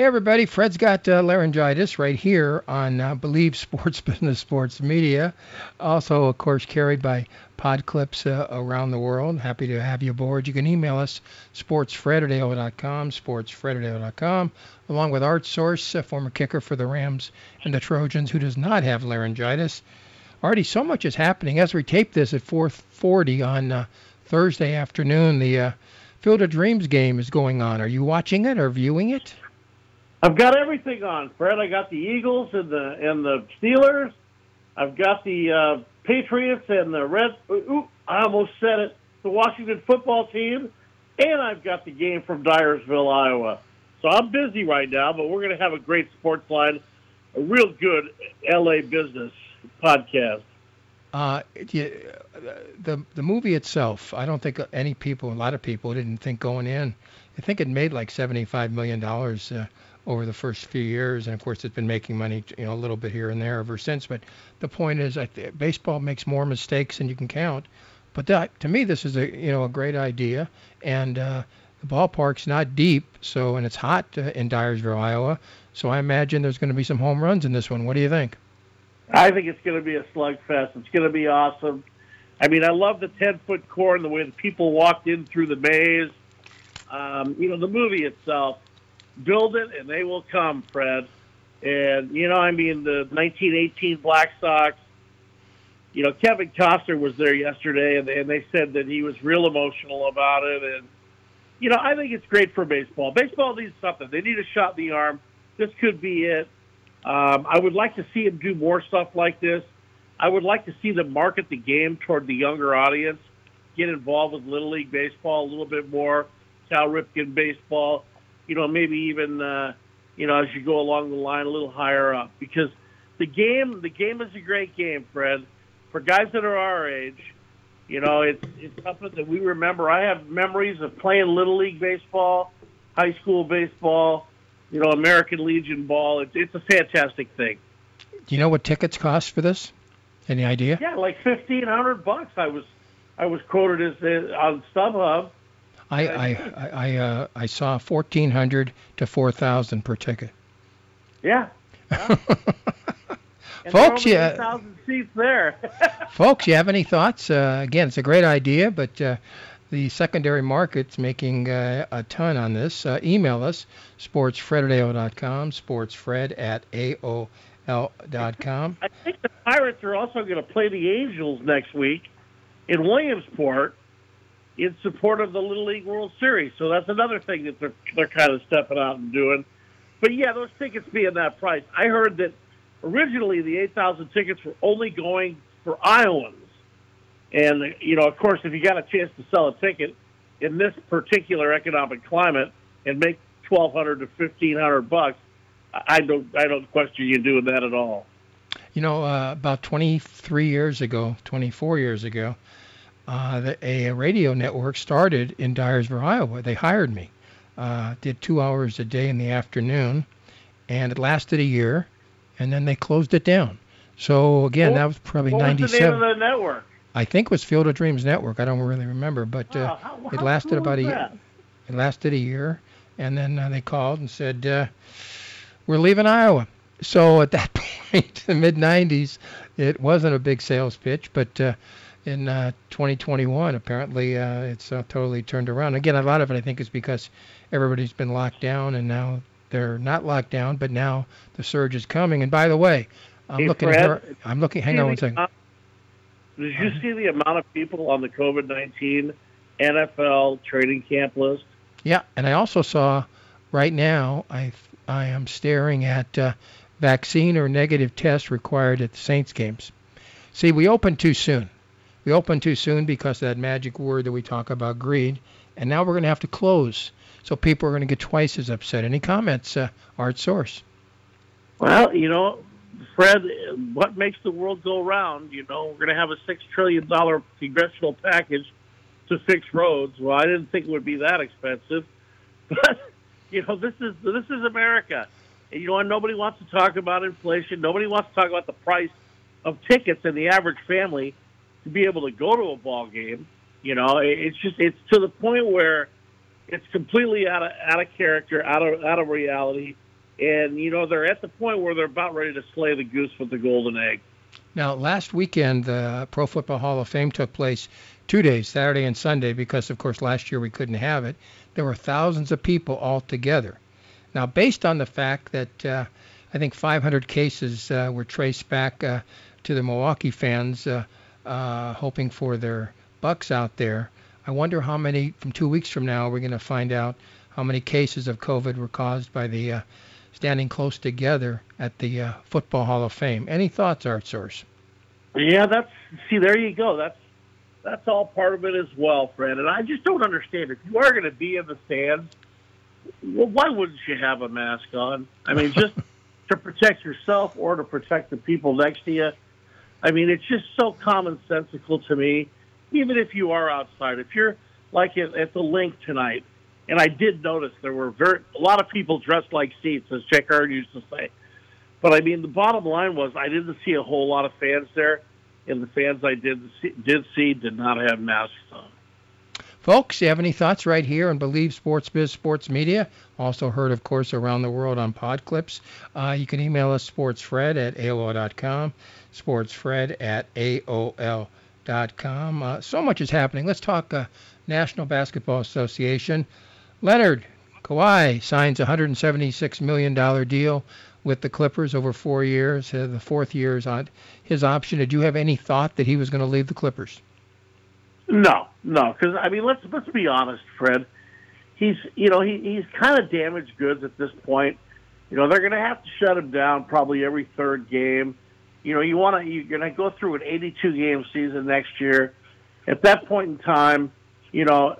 Hey, everybody. Fred's got uh, laryngitis right here on uh, Believe Sports Business Sports Media. Also, of course, carried by pod clips uh, around the world. Happy to have you aboard. You can email us, sportsfred@ao.com, sportsfred@ao.com, along with Art Source, a former kicker for the Rams and the Trojans who does not have laryngitis. Artie, so much is happening. As we tape this at 4:40 on uh, Thursday afternoon, the uh, Field of Dreams game is going on. Are you watching it or viewing it? I've got everything on, Fred. I got the Eagles and the and the Steelers. I've got the uh, Patriots and the Red. Ooh, I almost said it. The Washington football team, and I've got the game from Dyersville, Iowa. So I'm busy right now, but we're going to have a great sports line, a real good LA business podcast. Uh, the the movie itself, I don't think any people, a lot of people, didn't think going in. I think it made like seventy-five million dollars uh, over the first few years, and of course it's been making money, you know, a little bit here and there ever since. But the point is, I th- baseball makes more mistakes than you can count. But that, to me, this is a you know a great idea, and uh, the ballpark's not deep, so and it's hot uh, in Dyersville, Iowa. So I imagine there's going to be some home runs in this one. What do you think? I think it's going to be a slugfest. It's going to be awesome. I mean, I love the ten foot core and the way the people walked in through the maze. Um, you know, the movie itself build it and they will come, Fred. And you know, I mean, the 1918 Black Sox. You know, Kevin Costner was there yesterday, and they, and they said that he was real emotional about it. And you know, I think it's great for baseball. Baseball needs something. They need a shot in the arm. This could be it. Um, I would like to see him do more stuff like this. I would like to see them market the game toward the younger audience, get involved with Little League Baseball a little bit more, Cal Ripken Baseball you know, maybe even, uh, you know, as you go along the line a little higher up because the game, the game is a great game, Fred. For guys that are our age, you know, it's it's something that we remember. I have memories of playing little league baseball, high school baseball, you know, American Legion ball. It's it's a fantastic thing. Do you know what tickets cost for this? Any idea? Yeah, like fifteen hundred bucks. I was I was quoted as uh, on StubHub I I I uh, I saw fourteen hundred to four thousand per ticket. Yeah. folks, yeah. Thousand seats there. folks, you have any thoughts? Uh, again, it's a great idea, but uh, the secondary market's making uh, a ton on this. Uh, email us sportsfred at ao.com, sportsfred at ao.com. I think the Pirates are also going to play the Angels next week in Williamsport in support of the Little League World Series. So that's another thing that they're they're kind of stepping out and doing. But yeah, those tickets being that price, I heard that originally the 8,000 tickets were only going for Iowans. And you know, of course, if you got a chance to sell a ticket in this particular economic climate and make 1,200 to 1,500 bucks, I don't I don't question you doing that at all. You know, uh, about 23 years ago, 24 years ago, uh, a radio network started in Dyersville, Iowa. They hired me. Uh, did two hours a day in the afternoon, and it lasted a year, and then they closed it down. So again, what, that was probably what 97. Was the name of the network? I think it was Field of Dreams Network. I don't really remember, but uh, how, how it lasted cool about a year. It lasted a year, and then uh, they called and said, uh, "We're leaving Iowa." So at that point, the mid 90s, it wasn't a big sales pitch, but uh, in uh, 2021. Apparently, uh, it's uh, totally turned around. Again, a lot of it I think is because everybody's been locked down, and now they're not locked down, but now the surge is coming. And by the way, I'm Hey, looking Fred, here. I'm looking. Hang on one second. Did you see the amount of people on the COVID 19 NFL training camp list? Yeah, and I also saw right now. I I am staring at uh, vaccine or negative test required at the Saints games. See, we opened too soon. We opened too soon because of that magic word that we talk about, greed, and now we're going to have to close. So people are going to get twice as upset. Any comments, uh, Art Source? Well, you know, Fred, what makes the world go round? You know, we're going to have a six trillion dollar congressional package to fix roads. Well, I didn't think it would be that expensive, but you know, this is this is America. And, you know, and nobody wants to talk about inflation. Nobody wants to talk about the price of tickets and the average family to be able to go to a ball game. You know, it's just it's to the point where it's completely out of out of character, out of out of reality. and you know they're at the point where they're about ready to slay the goose with the golden egg. Now, last weekend, the Pro Football Hall of Fame took place two days, Saturday and Sunday, because of course last year we couldn't have it. There were thousands of people all together. Now, based on the fact that uh, I think 500 cases uh, were traced back uh, to the Milwaukee fans, uh, hoping for their Bucks out there. I wonder how many from two weeks from now we're going to find out how many cases of COVID were caused by the uh, standing close together at the uh, Football Hall of Fame. Any thoughts, Art Source? Yeah, that's see, there you go. That's that's all part of it as well, Fred. And I just don't understand if you are going to be in the stands, well, why wouldn't you have a mask on? I mean, just to protect yourself or to protect the people next to you. I mean, it's just so commonsensical to me. Even if you are outside, if you're like at, at the link tonight, and I did notice there were very a lot of people dressed like seats, as Jack Hard used to say. But I mean, the bottom line was I didn't see a whole lot of fans there, and the fans I did see, did see did not have masks on. Folks, you have any thoughts right here on Believe Sports Biz Sports Media? Also heard, of course, around the world on Podclips. Uh, you can email us sportsfred at AOL.com, sportsfred at AOL.com. Uh, so much is happening. Let's talk uh, National Basketball Association. Leonard Kawhi signs a $176 million deal with the Clippers over four years. Uh, the fourth year is on his option. Did you have any thought that he was going to leave the Clippers? No, no, because I mean, let's let's be honest, Fred. He's you know he he's kind of damaged goods at this point. You know they're going to have to shut him down probably every third game. You know you want to you're going to go through an 82 game season next year. At that point in time, you know,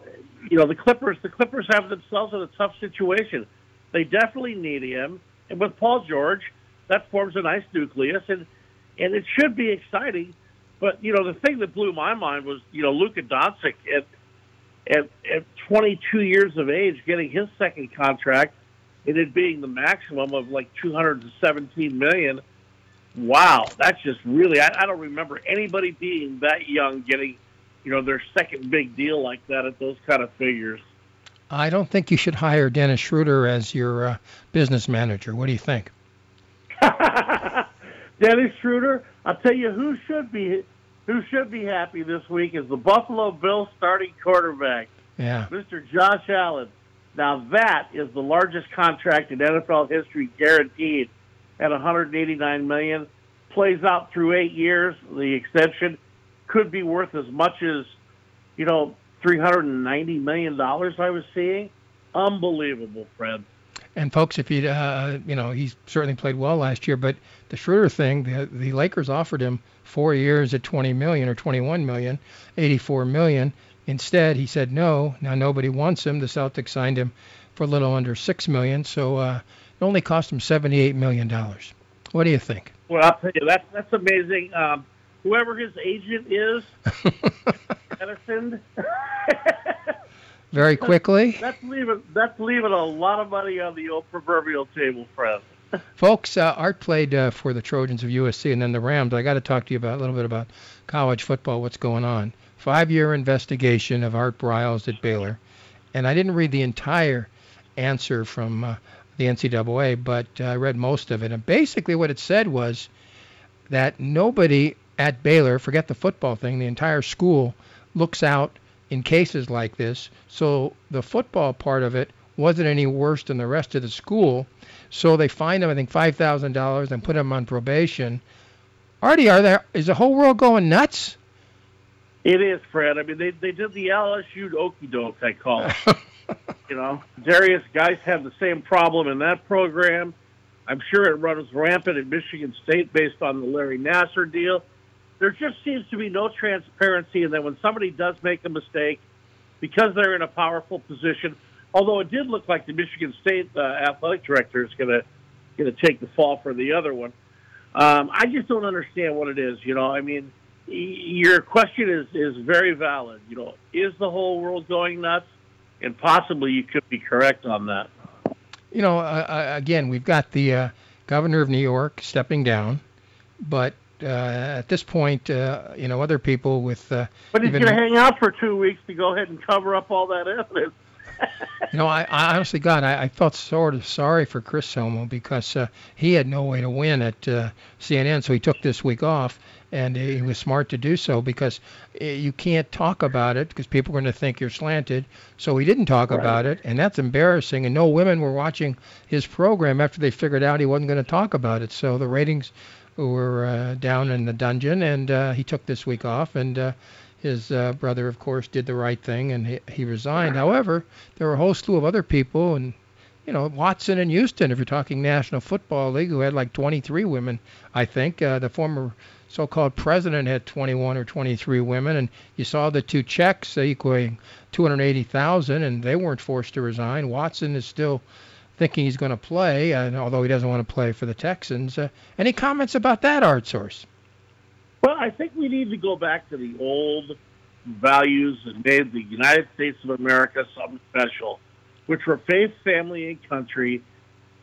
you know the Clippers the Clippers have themselves in a tough situation. They definitely need him, and with Paul George, that forms a nice nucleus, and and it should be exciting but you know, the thing that blew my mind was you know Luka Doncic at at at 22 years of age getting his second contract, and it being the maximum of like 217 million. Wow, that's just really I, I don't remember anybody being that young getting you know their second big deal like that at those kind of figures. I don't think you should hire Dennis Schroeder as your uh, business manager. What do you think? Dennis Schroeder, I'll tell you who should be who should be happy this week is the Buffalo Bills starting quarterback, yeah. Mr. Josh Allen. Now that is the largest contract in NFL history, guaranteed at 189 million. Plays out through eight years. The extension could be worth as much as, you know, 390 million dollars. I was seeing. Unbelievable, Fred. And folks, if you uh, you know he's certainly played well last year, but the Schroeder thing, the the Lakers offered him four years at 20 million or 21 million, 84 million. Instead, he said no. Now nobody wants him. The Celtics signed him for a little under six million, so uh, it only cost him 78 million dollars. What do you think? Well, I'll tell you that's that's amazing. Um, whoever his agent is, Edison. very quickly. That's leaving that's leaving a lot of money on the old proverbial table, Fred. Folks, uh, Art played uh, for the Trojans of USC and then the Rams. I got to talk to you about a little bit about college football. What's going on? Five-year investigation of Art Briles at Baylor, and I didn't read the entire answer from uh, the NCAA, but uh, I read most of it. And basically, what it said was that nobody at Baylor, forget the football thing, the entire school looks out in cases like this. So the football part of it wasn't any worse than the rest of the school. So they fined him, I think, five thousand dollars and put him on probation. Artie, are there is the whole world going nuts? It is, Fred. I mean, they they did the LSU okey doke, I call it. you know, Darius guys have the same problem in that program. I'm sure it runs rampant at Michigan State based on the Larry Nassar deal there just seems to be no transparency. And then when somebody does make a mistake, because they're in a powerful position, although it did look like the Michigan State uh, athletic director is going to going to take the fall for the other one. Um, I just don't understand what it is. You know, I mean, your question is is very valid. You know, is the whole world going nuts? And possibly you could be correct on that. You know, uh, uh again, we've got the uh, governor of New York stepping down, but uh, at this point, uh, you know, other people with. Uh, but he's going to hang out for two weeks to go ahead and cover up all that evidence. you know, I, I honestly, God, I, I felt sort of sorry for Chris Cuomo because uh, he had no way to win at uh, CNN, so he took this week off, and he was smart to do so because uh, you can't talk about it because people are going to think you're slanted. So he didn't talk Right. about it, and that's embarrassing. And no women were watching his program after they figured out he wasn't going to talk about it. So the ratings were uh, down in the dungeon, and uh, he took this week off. And uh, his uh, brother, of course, did the right thing, and he, he resigned. However, there were a whole slew of other people, and you know Watson and Houston, if you're talking National Football League, who had like 23 women, I think. Uh, the former so-called president had 21 or 23 women, and you saw the two checks equaling 280,000, and they weren't forced to resign. Watson is still thinking he's going to play, and although he doesn't want to play for the Texans. Uh, any comments about that, Art Source? Well, I think we need to go back to the old values that made the United States of America something special, which were faith, family, and country,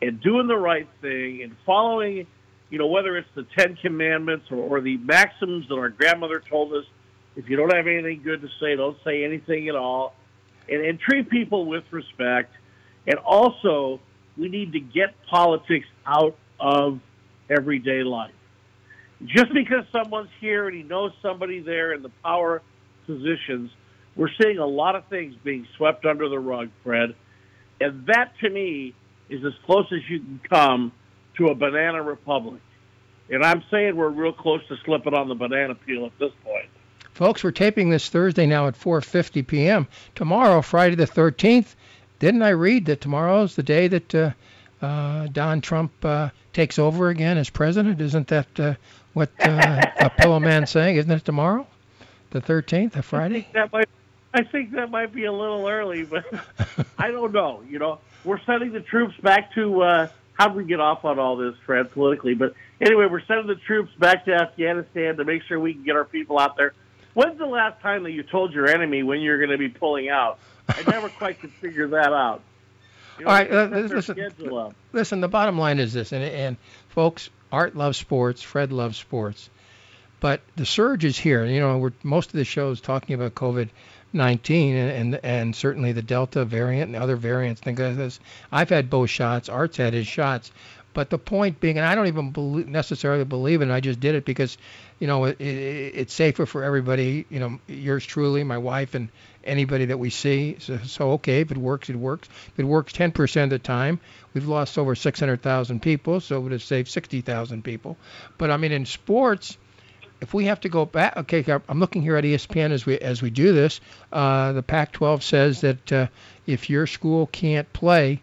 and doing the right thing and following, you know, whether it's the Ten Commandments or, or the maxims that our grandmother told us. If you don't have anything good to say, don't say anything at all, and, and treat people with respect. And also, we need to get politics out of everyday life just because someone's here and he knows somebody there in the power positions, we're seeing a lot of things being swept under the rug, Fred. And that to me is as close as you can come to a banana republic. And I'm saying we're real close to slipping on the banana peel at this point. Folks, we're taping this Thursday now at 4:50 p.m. Tomorrow, Friday the 13th. Didn't I read that tomorrow is the day that uh, uh, Don Trump uh, takes over again as president? Isn't that uh, what uh, a pillow man saying? Isn't it tomorrow, the 13th, a I Friday? think that might, I think that might be a little early, but I don't know. You know, we're sending the troops back to. Uh, how do we get off on all this, Fred, politically? But anyway, we're sending the troops back to Afghanistan to make sure we can get our people out there. When's the last time that you told your enemy when you're going to be pulling out? I never quite could figure that out. You know, All right, uh, listen- Listen, the bottom line is this, and, and folks, Art loves sports, Fred loves sports, but the surge is here. You know, we're most of the shows talking about COVID. 19 and, and and certainly the Delta variant and other variants. Think of this. I've had both shots. Art's had his shots, but the point being, and I don't even believe, necessarily believe it. I just did it because, you know, it, it, it's safer for everybody. You know, yours truly, my wife, and anybody that we see. So, so okay, if it works, it works. If it works 10% of the time, we've lost over 600,000 people, so it would have saved 60,000 people. But I mean, in sports, if we have to go back, okay, I'm looking here at ESPN as we as we do this. Uh, the Pac-12 says that uh, if your school can't play,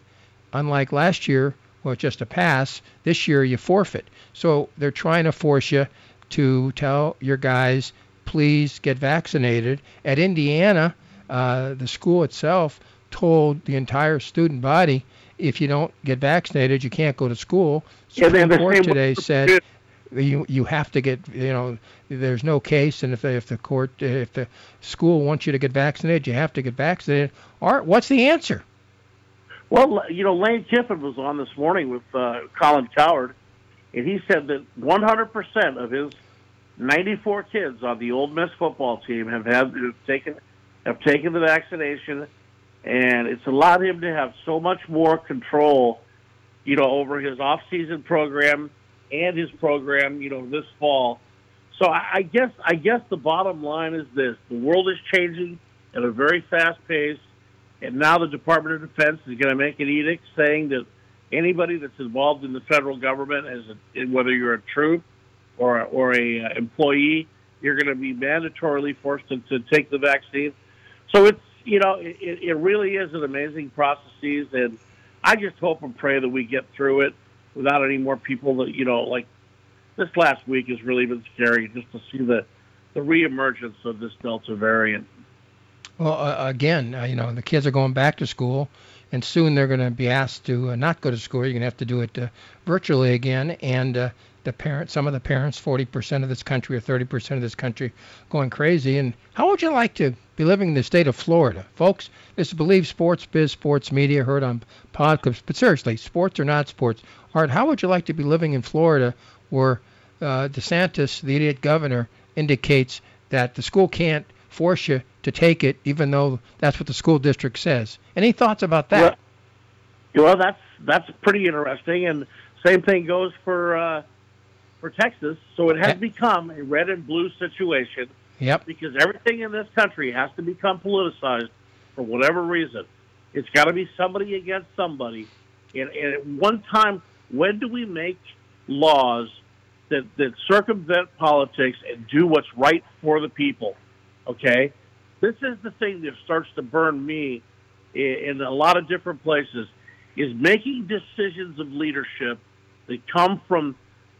unlike last year, well, it's just a pass. This year you forfeit. So they're trying to force you to tell your guys, please get vaccinated. At Indiana, uh, the school itself told the entire student body, if you don't get vaccinated, you can't go to school. Yeah, Supreme the Court today said you you have to get you know there's no case and if they, if the court if the school wants you to get vaccinated you have to get vaccinated art what's the answer Well, you know, Lane Kiffin was on this morning with uh, Colin Cowherd, and he said that 100% of his 94 kids on the Ole Miss football team have had have taken have taken the vaccination, and it's allowed him to have so much more control, you know, over his off-season program and his program, you know, this fall. So I, guess I guess the bottom line is this: the world is changing at a very fast pace. And now the Department of Defense is going to make an edict saying that anybody that's involved in the federal government, as a, whether you're a troop or or a uh, employee, you're going to be mandatorily forced to, to take the vaccine. So it's you know it, it really is an amazing processes, and I just hope and pray that we get through it without any more people that you know like this last week has really been scary just to see the the reemergence of this Delta variant. Well uh, again uh, you know the kids are going back to school and soon they're going to be asked to uh, not go to school. You're going to have to do it uh, virtually again and uh, the parents some of the parents 40% of this country or 30% of this country going crazy. And how would you like to be living in the state of Florida? Folks this is believe sports biz sports media heard on podcasts but seriously sports or not sports art how would you like to be living in Florida where uh, DeSantis the idiot governor indicates that the school can't force you to take it, even though that's what the school district says. Any thoughts about that? Well, well that's that's pretty interesting, and same thing goes for uh, for Texas. So it has become a red and blue situation. Yep. Because everything in this country has to become politicized for whatever reason. It's got to be somebody against somebody. And, and at one time, when do we make laws that, that circumvent politics and do what's right for the people? Okay? This is the thing that starts to burn me in, in a lot of different places is making decisions of leadership that come from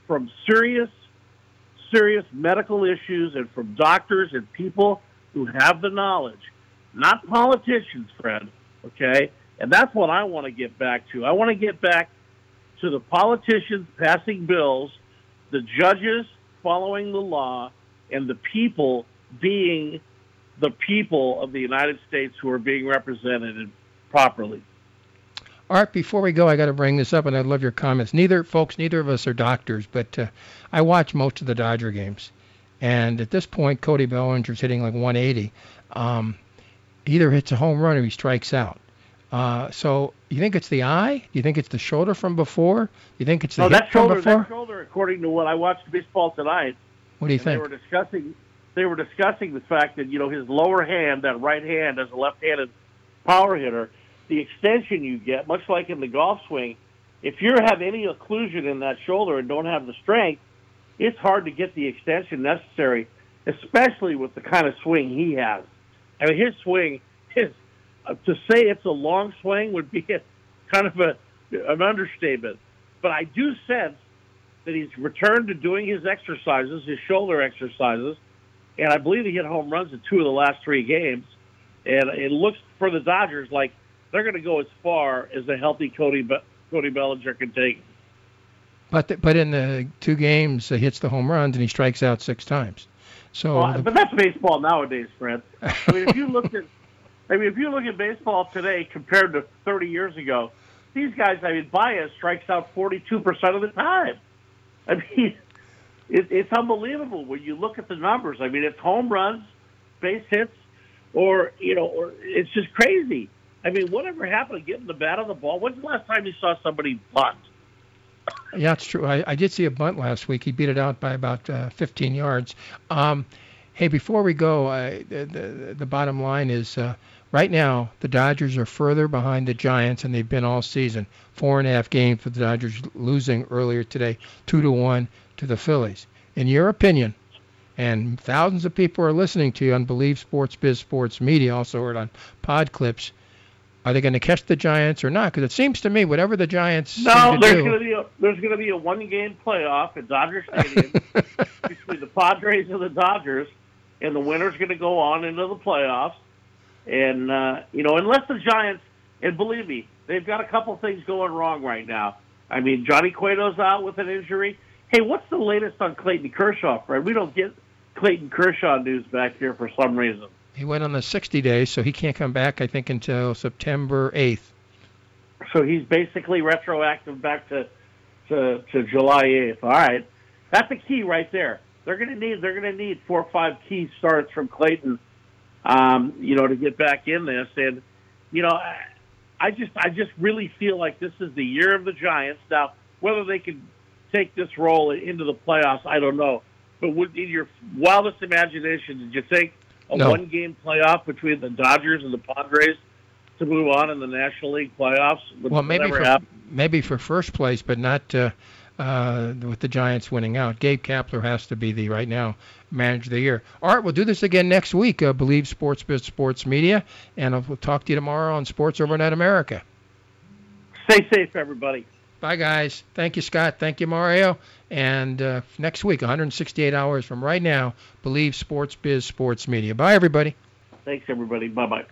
from serious serious medical issues and from doctors and people who have the knowledge, not politicians, friend. Okay? And that's what I want to get back to. I want to get back to the politicians passing bills, the judges following the law, and the people being the people of the United States who are being represented properly. Art, before we go, I got to bring this up, and I'd love your comments. Neither, folks, neither of us are doctors, but uh, I watch most of the Dodger games, and at this point, Cody Bellinger's hitting like 180. Um, either hits a home run or he strikes out. Uh, so you think it's the eye? Do you think it's the shoulder from before? Do you think it's the no, hip that shoulder, from before? That shoulder, according to what I watched baseball tonight. What do you think? They were discussing. They were discussing the fact that you know his lower hand, that right hand, as a left-handed power hitter, the extension you get, much like in the golf swing, if you have any occlusion in that shoulder and don't have the strength, it's hard to get the extension necessary, especially with the kind of swing he has. I mean, his swing is uh, to say it's a long swing would be a, kind of a an understatement. But I do sense that he's returned to doing his exercises, his shoulder exercises, and I believe he hit home runs in two of the last three games. And it looks for the Dodgers like they're going to go as far as a healthy Cody Be- Cody Bellinger can take. But the, but in the two games, he hits the home runs and he strikes out six times. So, well, the, but that's baseball nowadays, Fred. I mean, if you look at, I mean, if you look at baseball today compared to 30 years ago, these guys, I mean, Baez strikes out 42 percent of the time. I mean, it, it's unbelievable when you look at the numbers. I mean, it's home runs, base hits, or you know, or it's just crazy. I mean, whatever happened to getting the bat on the ball? When's the last time you saw somebody bunt? Yeah, it's true. I, I did see a bunt last week. He beat it out by about uh, 15 yards. Um, hey, before we go, uh, the, the, the bottom line is uh, right now the Dodgers are further behind the Giants than they've been all season. Four and a half games for the Dodgers, losing earlier today, two to one to the Phillies. In your opinion, and thousands of people are listening to you on Believe Sports Biz Sports Media, also heard on Pod Clips. Are they going to catch the Giants or not? Because it seems to me, whatever the Giants no, there's going to be a there's going to be a one game playoff at Dodger Stadium between the Padres and the Dodgers, and the winner's going to go on into the playoffs. And uh, you know, unless the Giants, and believe me, they've got a couple things going wrong right now. I mean, Johnny Cueto's out with an injury. Hey, what's the latest on Clayton Kershaw, Fred? We don't get Clayton Kershaw news back here for some reason. He went on the 60 days, so he can't come back, I think, until September 8th. So he's basically retroactive back to to, to July 8th. All right, that's the key right there. They're going to need they're going to need four or five key starts from Clayton, um, you know, to get back in this. And you know, I just I just really feel like this is the year of the Giants. Now, whether they can take this role into the playoffs, I don't know. But would, in your wildest imagination, did you think a no. one game playoff between the Dodgers and the Padres to move on in the National League playoffs. Well, maybe for maybe for first place, but not uh, uh, with the Giants winning out. Gabe Kapler has to be the right now manager of the year. All right, we'll do this again next week. Uh, Believe Sports Biz Sports Media, and we'll talk to you tomorrow on Sports Overnight America. Stay safe, everybody. Bye, guys. Thank you, Scott. Thank you, Mario. And uh, next week, 168 hours from right now, Believe Sports Biz Sports Media. Bye, everybody. Thanks, everybody. Bye bye.